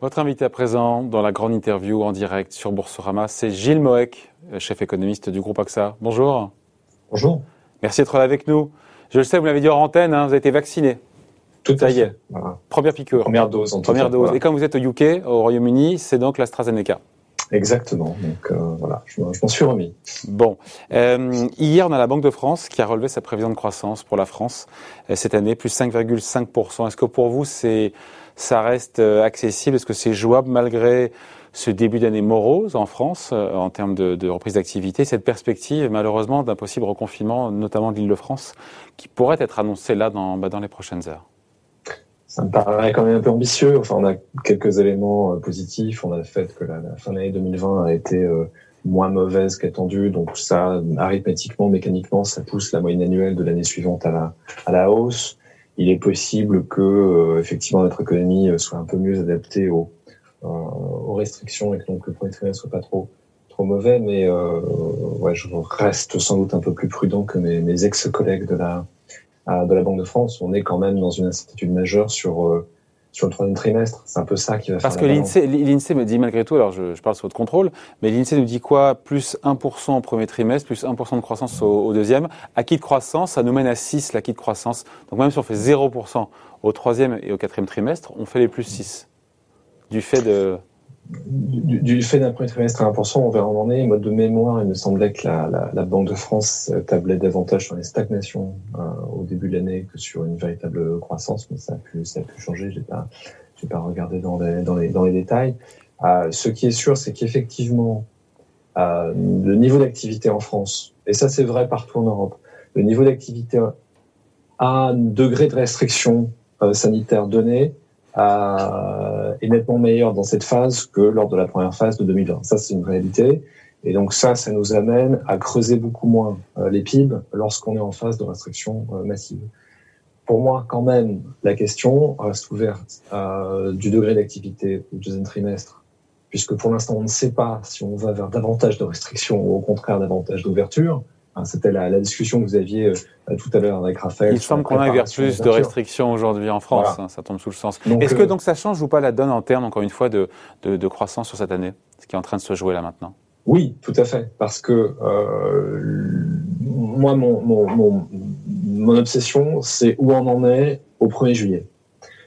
Votre invité à présent dans la grande interview en direct sur Boursorama, c'est Gilles Moek, chef économiste du groupe AXA. Bonjour. Bonjour. Merci d'être là avec nous. Je le sais, vous l'avez dit en antenne, hein, vous avez été vacciné. Tout à fait. Première piqûre. Première dose en tout Première dose. Et comme vous êtes au UK, au Royaume-Uni, c'est donc l'AstraZeneca. Exactement. Donc euh, voilà, je, m'en suis remis. Bon, euh, hier on a la Banque de France qui a relevé sa prévision de croissance pour la France euh, cette année, plus 5,5%. Est-ce que pour vous c'est ça reste accessible? Est-ce que c'est jouable malgré ce début d'année morose en France en termes de, reprise d'activité, cette perspective malheureusement d'un possible reconfinement, notamment de l'Île-de-France, qui pourrait être annoncé là dans, bah, dans les prochaines heures ça me paraît quand même un peu ambitieux. Enfin, on a quelques éléments euh, positifs. On a le fait que la, fin de l'année 2020 a été euh, moins mauvaise qu'attendue. Donc ça, arithmétiquement, mécaniquement, ça pousse la moyenne annuelle de l'année suivante à la, à la hausse. Il est possible que, euh, effectivement, notre économie soit un peu mieux adaptée aux, aux restrictions et que donc le premier trimestre soit pas trop trop mauvais. Mais ouais, je reste sans doute un peu plus prudent que mes, mes ex-collègues de la de la Banque de France, on est quand même dans une incertitude majeure sur euh, sur le troisième trimestre. C'est un peu ça qui va Parce faire. Parce que l'INSEE me dit malgré tout, alors je, parle sous votre contrôle, mais l'INSEE nous dit quoi? Plus 1% au premier trimestre, plus 1% de croissance au, deuxième. Acquis de croissance, ça nous mène à 6 l'acquis de croissance. Donc même si on fait 0% au troisième et au quatrième trimestre, on fait les plus 6 du fait de du, fait d'un premier trimestre à 1%, on verra en est. Mode de mémoire, il me semblait que la, Banque de France tablait davantage sur les stagnations euh, au début de l'année que sur une véritable croissance, mais ça a pu, ça a pu changer. J'ai pas, pas regardé dans les, dans les, dans les détails. Euh, ce qui est sûr, c'est qu'effectivement, euh, le niveau d'activité en France, et ça c'est vrai partout en Europe, le niveau d'activité à un degré de restriction euh, sanitaire donné, euh, est nettement meilleur dans cette phase que lors de la première phase de 2020. Ça, c'est une réalité. Et donc ça, ça nous amène à creuser beaucoup moins euh, les PIB lorsqu'on est en phase de restriction euh, massive. Pour moi, quand même, la question reste ouverte euh, du degré d'activité au deuxième trimestre, puisque pour l'instant, on ne sait pas si on va vers davantage de restrictions ou au contraire davantage d'ouverture. C'était la, la, discussion que vous aviez euh, tout à l'heure avec Raphaël. Il semble qu'on ait vers plus de restrictions aujourd'hui en France, hein, ça tombe sous le sens. Est-ce que euh, donc ça change ou pas la donne en termes, encore une fois, de, de, de, croissance sur cette année, ce qui est en train de se jouer là maintenant? Oui, tout à fait, parce que euh, moi, mon, mon, mon, mon obsession, c'est où on en est au 1er juillet.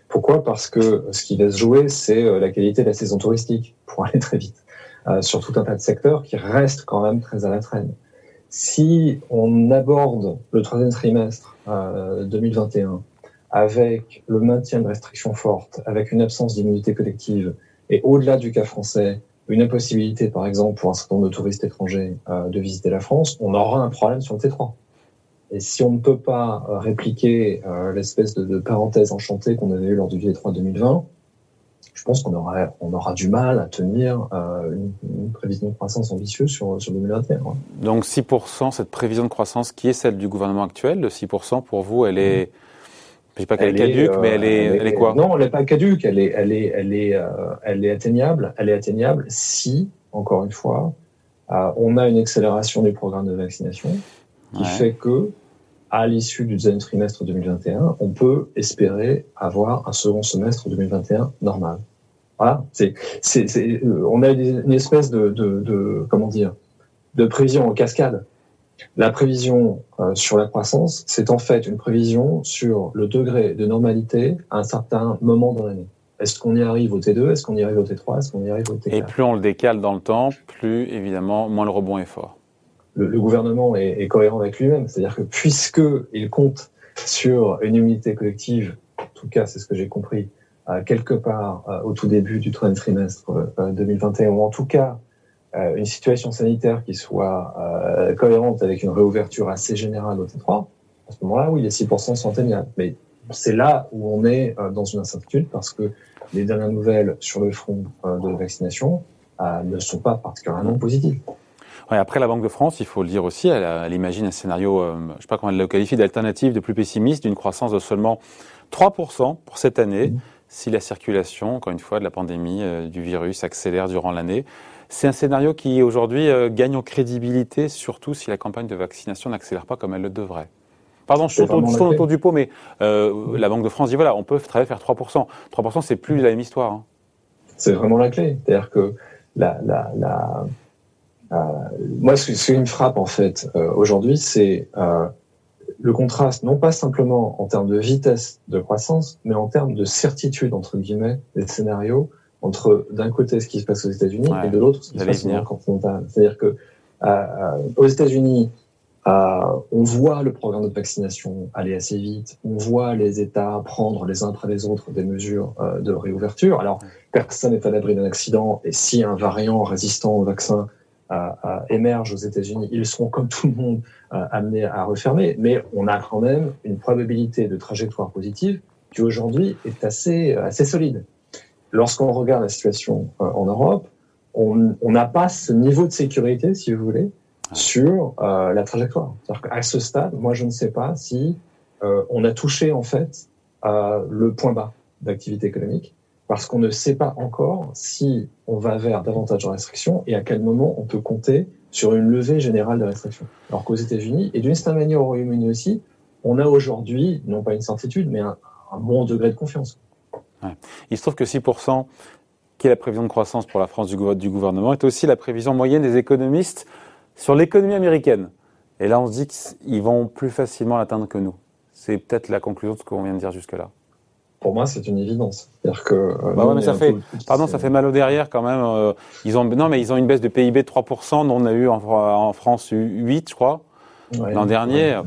Pourquoi? Parce que ce qui va se jouer, c'est la qualité de la saison touristique, pour aller très vite, euh, sur tout un tas de secteurs qui restent quand même très à la traîne. Si on aborde le troisième trimestre euh, 2021 avec le maintien de restrictions fortes, avec une absence d'immunité collective, et au-delà du cas français, une impossibilité, par exemple, pour un certain nombre de touristes étrangers euh, de visiter la France, on aura un problème sur le T3. Et si on ne peut pas euh, répliquer euh, l'espèce de, de, parenthèse enchantée qu'on avait eue lors du T3 2020, je pense qu'on aura, on aura du mal à tenir euh, une, prévision de croissance ambitieuse sur, sur 2021. Donc 6%, cette prévision de croissance qui est celle du gouvernement actuel, de 6%, pour vous, elle est... Je ne dis pas qu'elle est caduque, mais elle est, elle est, quoi? Non, elle n'est pas caduque, elle est, elle est, elle est, euh, elle est atteignable. Elle est atteignable si, encore une fois, euh, on a une accélération du programme de vaccination qui fait que à l'issue du deuxième trimestre 2021, on peut espérer avoir un second semestre 2021 normal. Voilà, c'est, c'est, c'est, euh, on a une espèce de, de, de, comment dire, de prévision en cascade. La prévision euh, sur la croissance, c'est en fait une prévision sur le degré de normalité à un certain moment dans l'année. Est-ce qu'on y arrive au T2 Est-ce qu'on y arrive au T3 Est-ce qu'on y arrive au T4 Et plus on le décale dans le temps, plus évidemment, moins le rebond est fort le, le gouvernement est, est, cohérent avec lui-même. C'est-à-dire que puisque il compte sur une unité collective, en tout cas c'est ce que j'ai compris, euh, quelque part euh, au tout début du troisième trimestre 2021, euh, ou en tout cas une situation sanitaire qui soit cohérente avec une réouverture assez générale au T3, à ce moment-là, oui, les 6% sont atteignables. Mais c'est là où on est dans une incertitude parce que les dernières nouvelles sur le front de la vaccination ne sont pas particulièrement positives après la Banque de France, il faut le dire aussi, elle, imagine un scénario, euh, je ne sais pas comment elle le qualifie, d'alternative, de plus pessimiste, d'une croissance de seulement 3% pour cette année, mmh. si la circulation, encore une fois, de la pandémie, euh, du virus accélère durant l'année. C'est un scénario qui aujourd'hui euh, gagne en crédibilité, surtout si la campagne de vaccination n'accélère pas comme elle le devrait. Pardon, je tourne autour, du pot, mais la Banque de France dit voilà, on peut très faire 3%. 3%, c'est plus la même histoire. Hein C'est vraiment la clé. C'est-à-dire que la, la, la moi, ce, qui me frappe en fait euh, aujourd'hui, c'est euh, le contraste, non pas simplement en termes de vitesse de croissance, mais en termes de certitude entre guillemets des scénarios entre d'un côté ce qui se passe aux États-Unis et de l'autre ce qui se passe au continental. C'est-à-dire que aux États-Unis, on voit le programme de vaccination aller assez vite, on voit les États prendre les uns après les autres des mesures de réouverture. Alors personne n'est à l'abri d'un accident et si un variant résistant au vaccin émergent aux États-Unis, ils seront comme tout le monde euh, amenés à refermer, mais on a quand même une probabilité de trajectoire positive qui aujourd'hui est assez assez solide. Lorsqu'on regarde la situation euh, en Europe, on n'a pas ce niveau de sécurité, si vous voulez, sur euh, la trajectoire. À ce stade, moi, je ne sais pas si on a touché en fait le point bas d'activité économique parce qu'on ne sait pas encore si on va vers davantage de restrictions et à quel moment on peut compter sur une levée générale de restrictions. Alors qu'aux États-Unis, et d'une certaine manière au Royaume-Uni aussi, on a aujourd'hui, non pas une certitude, mais un, bon degré de confiance. Il se trouve que 6%, qui est la prévision de croissance pour la France du, gouvernement, est aussi la prévision moyenne des économistes sur l'économie américaine. Et là, on se dit qu'ils vont plus facilement l'atteindre que nous. C'est peut-être la conclusion de ce qu'on vient de dire jusque-là pour moi, c'est une évidence. C'est-à-dire que. Euh, bah ouais, mais ça fait, pardon, ça fait mal au derrière quand même. Euh, ils ont, non, mais ils ont une baisse de PIB de 3%, dont on a eu en, France 8, je crois, l'an dernier. Ouais,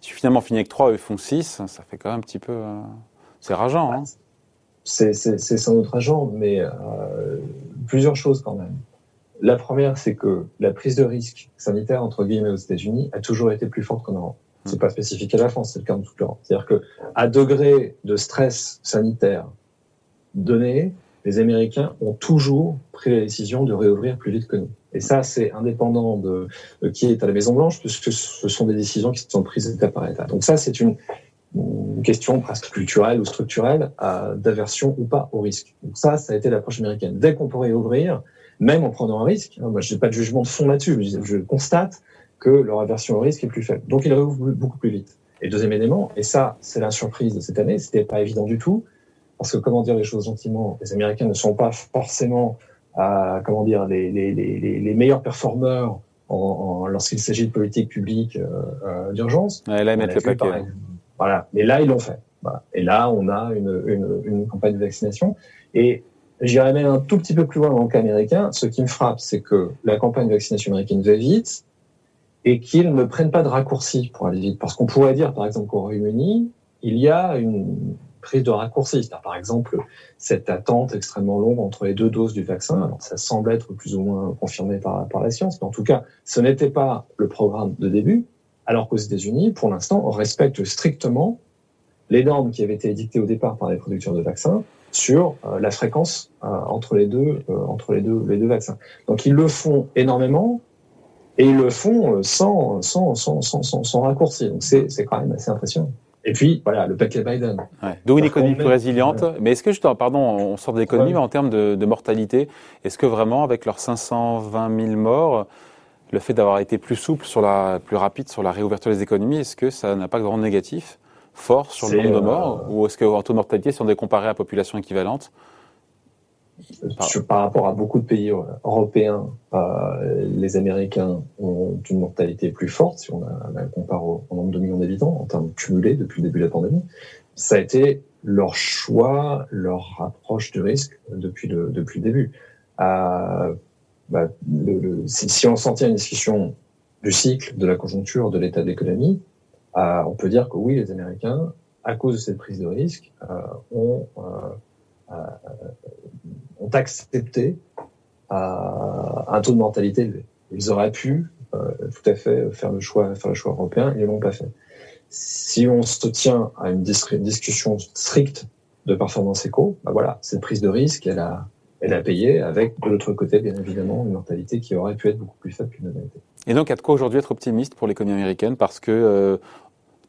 si finalement on finit avec 3, eux font 6, ça fait quand même un petit peu. Euh, c'est rageant, hein. C'est sans doute rageant, mais plusieurs choses quand même. La première, c'est que la prise de risque sanitaire, entre guillemets, aux États-Unis, a toujours été plus forte qu'en Europe. C'est pas spécifique à la France, c'est le cas de toute l'Europe. C'est-à-dire que à degré de stress sanitaire donné, les Américains ont toujours pris la décision de réouvrir plus vite que nous. Et ça, c'est indépendant de, qui est à la Maison Blanche, puisque ce sont des décisions qui sont prises état par état. Donc ça, c'est une, question presque culturelle ou structurelle d'aversion ou pas au risque. Donc ça, ça a été l'approche américaine. Dès qu'on pourrait ouvrir, même en prenant un risque, hein, moi je n'ai pas de jugement de fond là-dessus, je constate que leur aversion au risque est plus faible. Donc ils réouvrent beaucoup plus vite. Et deuxième élément, et ça c'est la surprise de cette année, c'était pas évident du tout, parce que comment dire les choses gentiment, les Américains ne sont pas forcément, euh, comment dire, les, les, les, les meilleurs performeurs en, en, lorsqu'il s'agit de politique publique euh, euh d'urgence. Ouais, là, ils mettent le paquet. Voilà. Mais là, ils l'ont fait. Voilà. Et là, on a une, une, une campagne de vaccination. Et j'irais même un tout petit peu plus loin dans le cas américain. Ce qui me frappe, c'est que la campagne de vaccination américaine va vite, et qu'ils ne prennent pas de raccourcis pour aller vite. Parce qu'on pourrait dire, par exemple, qu'au Royaume-Uni, il y a une prise de raccourcis. Par exemple, cette attente extrêmement longue entre les deux doses du vaccin, alors ça semble être plus ou moins confirmé par, par la science, mais en tout cas, ce n'était pas le programme de début, alors qu'aux États-Unis, pour l'instant, on respecte strictement les normes qui avaient été édictées au départ par les producteurs de vaccins sur euh, la fréquence euh, entre les deux euh, entre les deux les deux vaccins. Donc ils le font énormément et ils le font euh, sans, sans, sans, sans, sans, raccourci. Donc c'est, c'est quand même assez impressionnant. Et puis, voilà, le paquet Biden. Ouais. D'où une économie plus résiliente. Mais est-ce que, je pardon, on sort de l'économie, mais en termes de, de mortalité, est-ce que vraiment, avec leurs 520 000 morts, le fait d'avoir été plus souple, sur la, plus rapide sur la réouverture des économies, est-ce que ça n'a pas grand négatif fort sur le nombre de morts? Euh, Ou est-ce qu'en taux de mortalité, si on est comparé à population équivalente, par rapport à beaucoup de pays euh, européens, euh, les Américains ont une mortalité plus forte si on, a, compare au, nombre de millions d'habitants en termes cumulés depuis le début de la pandémie. Ça a été leur choix, leur approche du risque depuis le, depuis le début. Euh, bah, le, si, si, on s'en tient à une discussion du cycle, de la conjoncture, de l'état de l'économie, euh, on peut dire que oui, les Américains, à cause de cette prise de risque, euh, ont ont accepté euh, un taux de mortalité élevé. Ils auraient pu euh, tout à fait faire le choix, faire le choix européen, ils ne l'ont pas fait. Si on se tient à une discussion stricte de performance éco, bah voilà, cette prise de risque, elle a, elle a payé avec de l'autre côté, bien évidemment, une mortalité qui aurait pu être beaucoup plus faible qu'une mortalité. Et donc, à de quoi aujourd'hui être optimiste pour l'économie américaine parce que euh,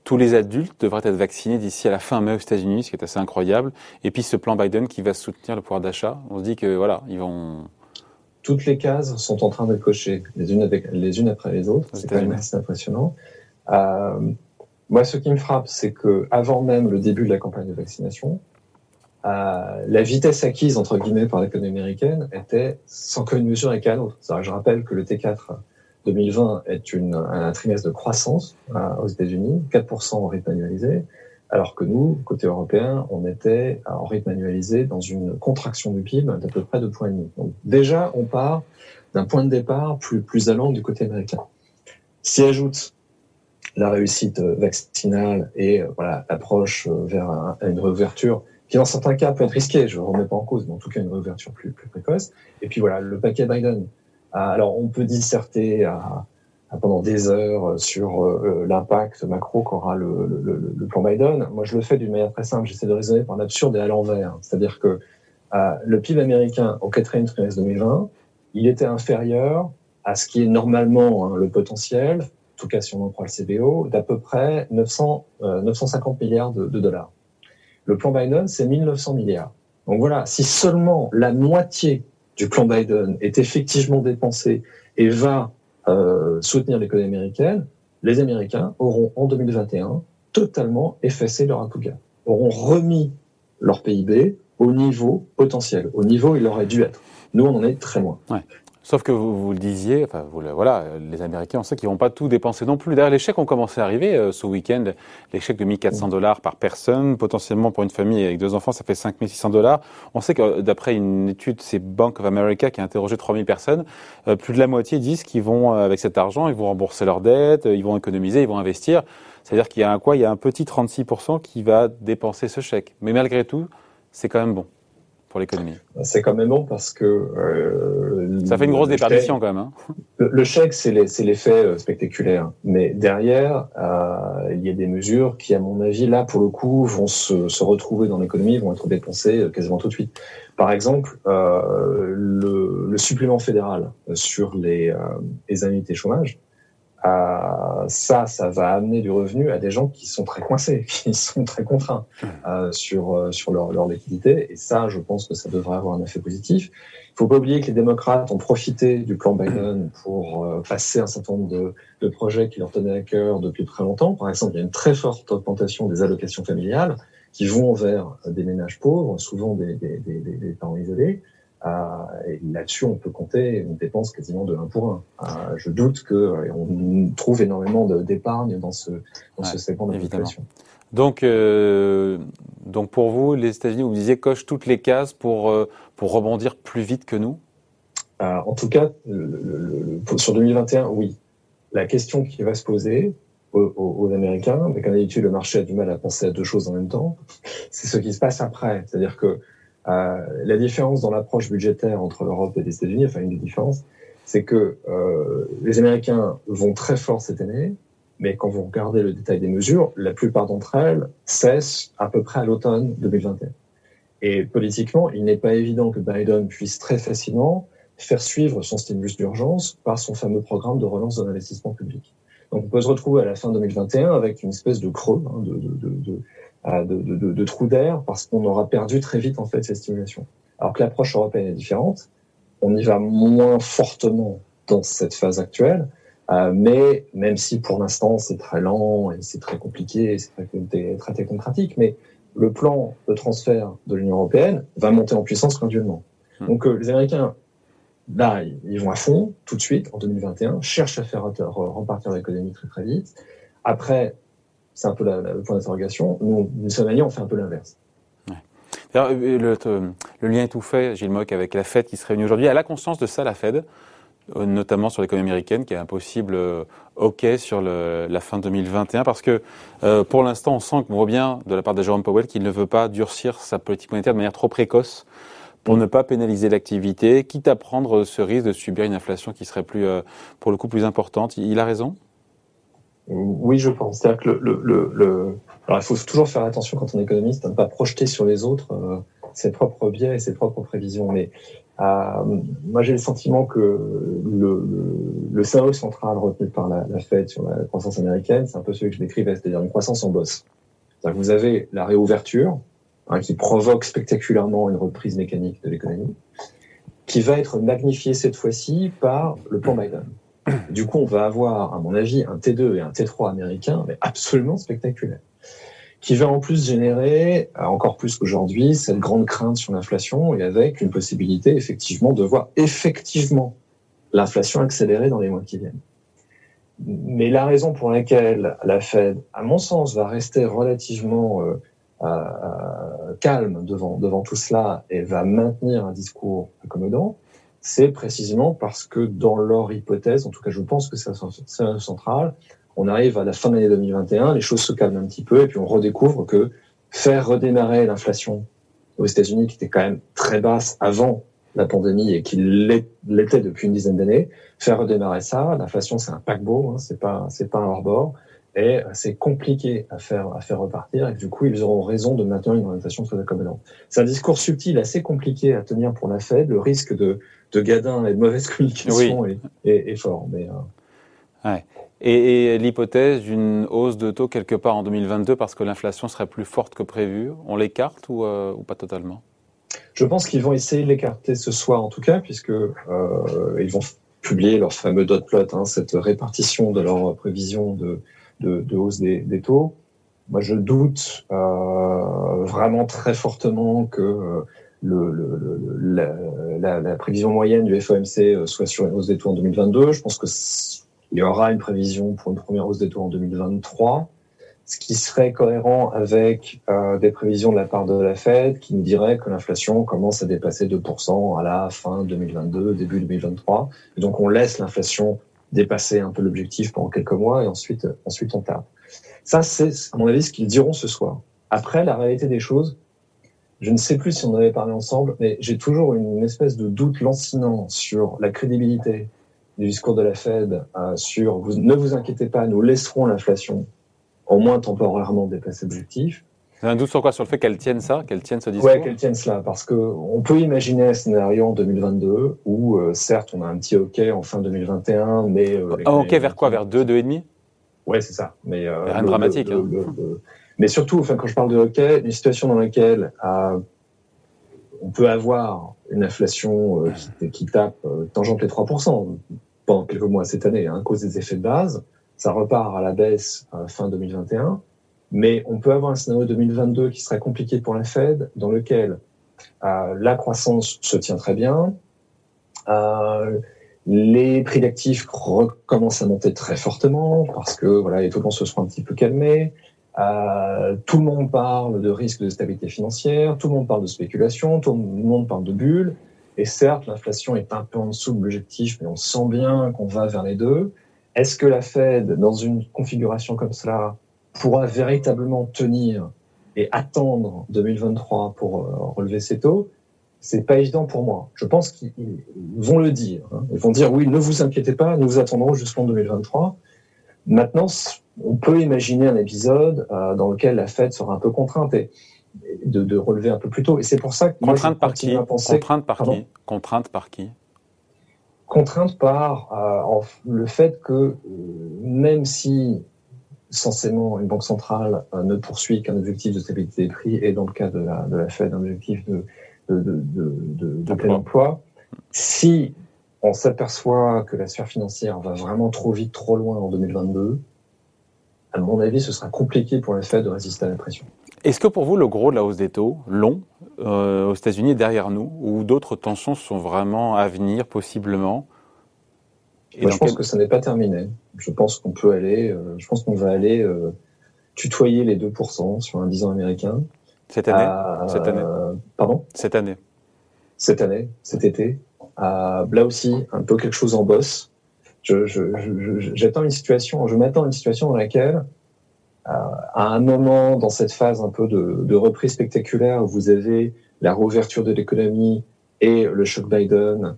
tous les adultes devraient être vaccinés d'ici à la fin mai aux États-Unis, ce qui est assez incroyable. Et puis ce plan Biden qui va soutenir le pouvoir d'achat, on se dit que voilà, ils vont. Toutes les cases sont en train de cocher les unes, avec, les unes après les autres. C'est quand même assez impressionnant. Euh, moi, ce qui me frappe, c'est que avant même le début de la campagne de vaccination, la vitesse acquise, entre guillemets, par l'économie américaine était sans commune mesure avec un autre. Je rappelle que le T4 2020 est un trimestre de croissance aux États-Unis, 4% en rythme annualisé, alors que nous, côté européen, on était en rythme annualisé dans une contraction du PIB d'à peu près 2,5 points. Donc déjà, on part d'un point de départ plus, plus allant du côté américain. S'y ajoute la réussite vaccinale et euh, l'approche euh, vers une réouverture qui dans certains cas peut être risquée, je ne remets pas en cause, mais en tout cas une réouverture plus, plus précoce. Et puis voilà, le paquet Biden. Ah, alors on peut disserter pendant des heures sur euh, l'impact macro qu'aura le, le, plan Biden. Moi, je le fais d'une manière très simple. J'essaie de raisonner par l'absurde et à l'envers. C'est-à-dire que le PIB américain au quatrième trimestre 2020, il était inférieur à ce qui est normalement hein, le potentiel en tout cas si on en prend le CBO, d'à peu près 900, 950 euh, milliards de, dollars. Le plan Biden, c'est 1900 milliards. Donc voilà, si seulement la moitié du plan Biden est effectivement dépensé et va euh, soutenir l'économie américaine, les Américains auront en 2021 totalement effacé leur APUGA, auront remis leur PIB au niveau potentiel, au niveau où il aurait dû être. Nous, on en est très loin. Sauf que vous, vous le disiez, enfin, vous, voilà, les Américains, on sait qu'ils vont pas tout dépenser non plus. D'ailleurs, les chèques ont commencé à arriver euh, ce week-end. Les chèques de 1400 dollars par personne, potentiellement pour une famille avec deux enfants, ça fait 5600 dollars. On sait que euh, d'après une étude, c'est Bank of America qui a interrogé 3000 personnes, euh, plus de la moitié disent qu'ils vont, avec cet argent, ils vont rembourser leurs dettes, ils vont économiser, ils vont investir. C'est-à-dire qu'il y a un quoi? Il y a un petit 36% qui va dépenser ce chèque. Mais malgré tout, c'est quand même bon pour l'économie C'est quand même bon parce que... Euh, ça fait une grosse déperdition quand même. Hein. Le, chèque, c'est l'effet euh, spectaculaire. Mais derrière, euh, il y a des mesures qui, à mon avis, là, pour le coup, vont se, se retrouver dans l'économie, vont être dépensées quasiment tout de suite. Par exemple, euh, le, le, supplément fédéral sur les, les annuités chômage, euh, ça, ça va amener du revenu à des gens qui sont très coincés, qui sont très contraints euh, sur euh, sur leur, leur liquidité. Et ça, je pense que ça devrait avoir un effet positif. Il faut pas oublier que les démocrates ont profité du plan Biden pour euh, passer un certain nombre de, de, projets qui leur tenaient à cœur depuis très longtemps. Par exemple, il y a une très forte augmentation des allocations familiales qui vont vers des ménages pauvres, souvent des, des, des, des parents isolés. Euh, et là-dessus, on peut compter une dépense quasiment de 1 pour 1. Euh, je doute qu'on euh, trouve énormément d'épargne dans ce, dans ce segment de la population. Donc, euh, donc pour vous, les États-Unis, vous disiez, cochent toutes les cases pour, pour rebondir plus vite que nous? Euh, En tout cas, le, le, sur 2021, oui. La question qui va se poser aux, aux, Américains, mais comme d'habitude, le marché a du mal à penser à deux choses en même temps, c'est ce qui se passe après. C'est-à-dire que euh, la différence dans l'approche budgétaire entre l'Europe et les États-Unis, enfin une des différences, c'est que euh, les Américains vont très fort cette année, mais quand vous regardez le détail des mesures, la plupart d'entre elles cessent à peu près à l'automne 2021. Et politiquement, il n'est pas évident que Biden puisse très facilement faire suivre son stimulus d'urgence par son fameux programme de relance de l'investissement public. Donc on peut se retrouver à la fin 2021 avec une espèce de creux, hein, de, de, de, de, de, de trous d'air parce qu'on aura perdu très vite en fait cette stimulation. Alors que l'approche européenne est différente, on y va moins fortement dans cette phase actuelle, euh, mais même si pour l'instant c'est très lent et c'est très compliqué, c'est très, très technocratique, mais le plan de transfert de l'Union européenne va monter en puissance graduellement. Hmm. Donc euh, les Américains, là, ils vont à fond tout de suite en 2021, cherchent à faire repartir l'économie très très vite. Après, c'est un peu le point d'interrogation. Nous, d'une certaine manière, on fait un peu l'inverse. Euh, le, le, lien est tout fait, Gilles Mock, avec la Fed qui se réunit aujourd'hui. Elle a conscience de ça, la Fed, euh, notamment sur l'économie américaine, qui est un possible euh, OK sur le, la fin 2021, parce que pour l'instant, on sent qu'on voit bien de la part de Jerome Powell qu'il ne veut pas durcir sa politique monétaire de manière trop précoce pour ne pas pénaliser l'activité, quitte à prendre ce risque de subir une inflation qui serait plus, pour le coup, plus importante. Il a raison? Oui, je pense. C'est-à-dire que le, le, le, Alors, il faut toujours faire attention quand on est économiste à ne pas projeter sur les autres euh, ses propres biais et ses propres prévisions. Mais euh, moi, j'ai le sentiment que le, le, central retenu par la, Fed sur la croissance américaine, c'est un peu celui que je décrivais, c'est-à-dire une croissance en bosse. Que vous avez la réouverture hein, qui provoque spectaculairement une reprise mécanique de l'économie, qui va être magnifiée cette fois-ci par le plan Biden. Du coup, on va avoir, à mon avis, un T2 et un T3 américain, mais absolument spectaculaire. qui va en plus générer, euh, encore plus qu'aujourd'hui, cette grande crainte sur l'inflation et avec une possibilité effectivement de voir effectivement l'inflation accélérer dans les mois qui viennent. Mais la raison pour laquelle la Fed, à mon sens, va rester relativement euh, euh, calme devant, devant tout cela et va maintenir un discours accommodant, c'est précisément parce que dans leur hypothèse, en tout cas je pense que c'est central, on arrive à la fin de l'année 2021, les choses se calment un petit peu et puis on redécouvre que faire redémarrer l'inflation aux États-Unis, qui était quand même très basse avant la pandémie et qui l'était depuis une dizaine d'années, faire redémarrer ça, l'inflation c'est un paquebot, hein, c'est pas c'est pas un hors-bord et c'est compliqué à faire à faire repartir et du coup ils auront raison de maintenir une orientation très accommodante. C'est un discours subtil assez compliqué à tenir pour la Fed, le risque de de gadin et de mauvaise communication est, est, fort. Mais euh... ouais. Et, l'hypothèse d'une hausse de taux quelque part en 2022 parce que l'inflation serait plus forte que prévu, on l'écarte ou, euh, ou, pas totalement? Je pense qu'ils vont essayer de l'écarter ce soir en tout cas, puisque euh, ils vont publier leur fameux dot plot, hein, cette répartition de leurs prévisions de, de, de, hausse des, des, taux. Moi, je doute euh, vraiment très fortement que euh, le, le, la, la, la, prévision moyenne du FOMC euh, soit sur une hausse des taux en 2022. Je pense que il y aura une prévision pour une première hausse des taux en 2023, ce qui serait cohérent avec euh, des prévisions de la part de la Fed qui nous dirait que l'inflation commence à dépasser 2% à la fin 2022, début 2023. Et donc on laisse l'inflation dépasser un peu l'objectif pendant quelques mois et ensuite, ensuite on tape. Ça, c'est à mon avis ce qu'ils diront ce soir. Après, la réalité des choses, je ne sais plus si on avait parlé ensemble, mais j'ai toujours une espèce de doute lancinant sur la crédibilité du discours de la Fed euh, sur vous, ne vous inquiétez pas, nous laisserons l'inflation au moins temporairement dépasser l'objectif. Vous avez un doute sur quoi? Sur le fait qu'elle tienne ça, qu'elle tienne ce discours? Oui, qu'elle tienne cela, parce que on peut imaginer un scénario en 2022 où, euh, certes, on a un petit OK en fin 2021, mais euh, un OK vers quoi? Vers 2, 2,5 Ouais, c'est ça. Mais euh, rien de dramatique. hein. mais surtout, enfin, quand je parle de OK, une situation dans laquelle euh, on peut avoir une inflation euh, qui, qui, tape euh, tangente les 3% pendant quelques mois cette année, hein, à cause des effets de base. Ça repart à la baisse fin 2021. Mais on peut avoir un scénario 2022 qui serait compliqué pour la Fed, dans lequel euh, la croissance se tient très bien, euh, les prix d'actifs recommencent à monter très fortement parce que voilà les taux se seront un petit peu calmés. Euh, tout le monde parle de risque de stabilité financière, tout le monde parle de spéculation, tout le monde parle de bulles. Et certes, l'inflation est un peu en dessous de l'objectif, mais on sent bien qu'on va vers les deux. Est-ce que la Fed, dans une configuration comme cela, pourra véritablement tenir et attendre 2023 pour euh, relever ses taux C'est pas évident pour moi. Je pense qu'ils vont le dire. Hein. Ils vont dire oui, ne vous inquiétez pas, nous vous attendrons jusqu'en 2023. Maintenant, on peut imaginer un épisode euh, dans lequel la Fed sera un peu contrainte. Et, de, de, relever un peu plus tôt. Et c'est pour ça que contrainte par qui Contrainte par qui Contrainte par qui Contrainte par euh, le fait que euh, même si censément une banque centrale euh, ne poursuit qu'un objectif de stabilité des prix et dans le cas de la, de la Fed un objectif de, de, de, de plein emploi, si on s'aperçoit que la sphère financière va vraiment trop vite, trop loin en 2022, à mon avis, ce sera compliqué pour la Fed de résister à la pression. Est-ce que pour vous, le gros de la hausse des taux, long, euh, aux États-Unis est derrière nous, ou d'autres tensions sont vraiment à venir, possiblement Et Je pense que ça n'est pas terminé. Je pense qu'on peut aller, euh, je pense qu'on va aller euh, tutoyer les 2% sur un 10 ans américain. Cette année Cette année Pardon Cette année. Cette année, cet été. là aussi, un peu quelque chose en bosse. Je, je, une situation, je m'attends à une situation dans laquelle à un moment dans cette phase un peu de, de reprise spectaculaire où vous avez la réouverture de l'économie et le choc Biden,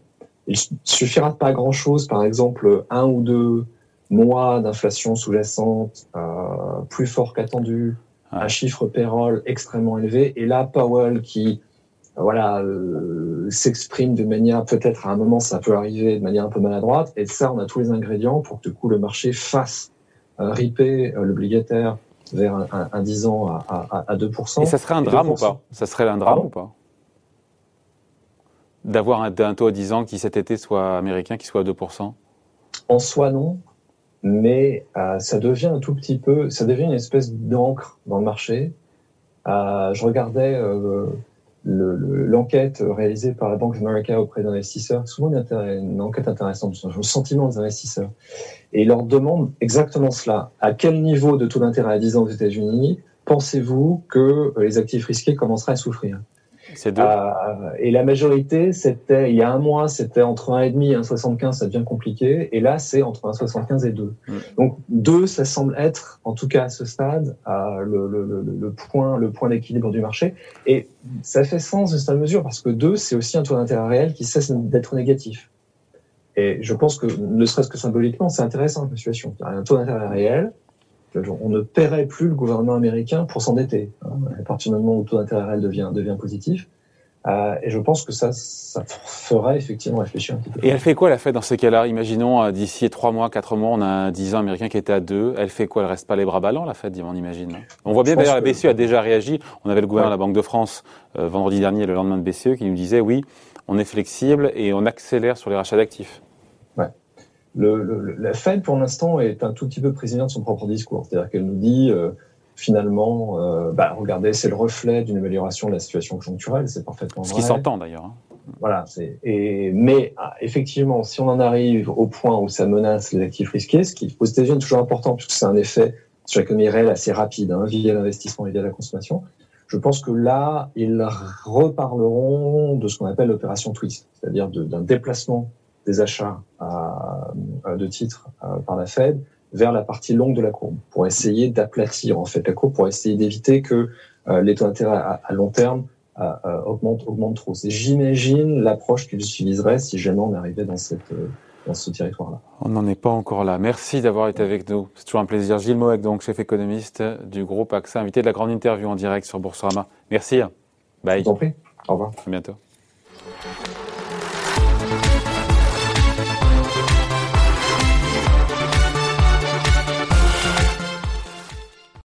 il suffira de pas grand-chose, par exemple un ou deux mois d'inflation sous-jacente euh, plus fort qu'attendu, un chiffre payroll extrêmement élevé, et là Powell qui voilà euh, s'exprime de manière peut-être à un moment ça peut arriver de manière un peu maladroite, et ça on a tous les ingrédients pour que du coup le marché fasse euh, riper euh, l'obligataire vers un, un, 10 ans à, à, à 2%. Et ça serait un drame ou pas? Ça serait un drame ou pas? D'avoir un, taux à 10 ans qui cet été soit américain, qui soit à 2% En soi, non. mais ça devient un tout petit peu, ça devient une espèce d'encre dans le marché. je regardais l'enquête réalisée par la Banque America auprès d'investisseurs, souvent une, enquête intéressante sur le sentiment des investisseurs. Et ils leur demandent exactement cela. À quel niveau de taux d'intérêt à 10 ans aux États-Unis pensez-vous que les actifs risqués commenceraient à souffrir? Euh, et la majorité, c'était il y a un mois, c'était entre 1,5 et 1,75, ça devient compliqué. Et là, c'est entre 1,75 et 2. Mm. Donc 2, ça semble être, en tout cas à ce stade, euh, le, le, le, point, le point d'équilibre du marché. Et ça fait sens de cette mesure parce que 2, c'est aussi un taux d'intérêt réel qui cesse d'être négatif. Et je pense que, ne serait-ce que symboliquement, c'est intéressant la situation. Un taux d'intérêt réel, on ne paierait plus le gouvernement américain pour s'endetter. Hein, à partir du moment où le taux d'intérêt réel devient, devient positif. Euh, et je pense que ça, ça ferait effectivement réfléchir un petit peu. Et elle fait quoi la Fed dans ces cas-là? Imaginons euh, d'ici trois mois, quatre mois, on a un 10 ans américain qui était à 2. Elle fait quoi? Elle reste pas les bras ballants la Fed, on imagine. On voit bien d'ailleurs la BCE a déjà réagi. On avait le gouverneur de la Banque de France euh, vendredi dernier, le lendemain de BCE, qui nous disait oui, on est flexible et on accélère sur les rachats d'actifs. Le, la Fed, pour l'instant, est un tout petit peu prisonnière de son propre discours. C'est-à-dire qu'elle nous dit, euh, finalement, euh, bah, regardez, c'est le reflet d'une amélioration de la situation conjoncturelle, c'est parfaitement Ce qui s'entend d'ailleurs. Hein. Voilà. Et, mais ah, effectivement, si on en arrive au point où ça menace les actifs risqués, ce qui aux États-Unis est toujours important, puisque c'est un effet sur l'économie réelle assez rapide, hein, via l'investissement et via la consommation, je pense que là, ils reparleront de ce qu'on appelle l'opération twist, c'est-à-dire d'un déplacement des achats de titres par la Fed vers la partie longue de la courbe pour essayer d'aplatir en fait la courbe pour essayer d'éviter que euh, les taux d'intérêt à, long terme augmentent augmente trop. C'est j'imagine l'approche qu'ils utiliseraient si jamais on arrivait dans cette euh, dans ce territoire-là. On n'en est pas encore là. Merci d'avoir été avec nous. C'est toujours un plaisir. Gilles Moek, donc chef économiste du groupe AXA, invité de la grande interview en direct sur Boursorama. Merci. Bye. Je vous en prie. Au revoir. À bientôt.